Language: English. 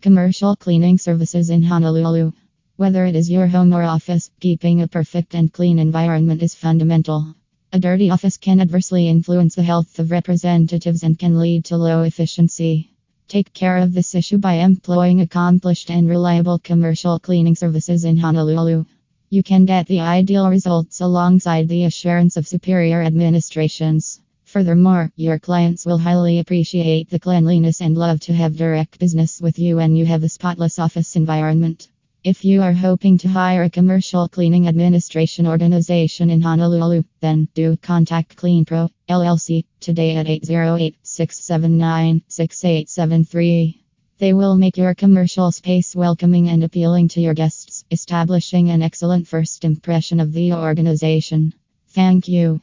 Commercial cleaning services in Honolulu. Whether it is your home or office, keeping a perfect and clean environment is fundamental. A dirty office can adversely influence the health of representatives and can lead to low efficiency. Take care of this issue by employing accomplished and reliable commercial cleaning services in Honolulu. You can get the ideal results alongside the assurance of superior administrations. Furthermore, your clients will highly appreciate the cleanliness and love to have direct business with you when you have a spotless office environment. If you are hoping to hire a commercial cleaning administration organization in Honolulu, then do contact KleenPro LLC today at 808 679 6873. They will make your commercial space welcoming and appealing to your guests, establishing an excellent first impression of the organization. Thank you.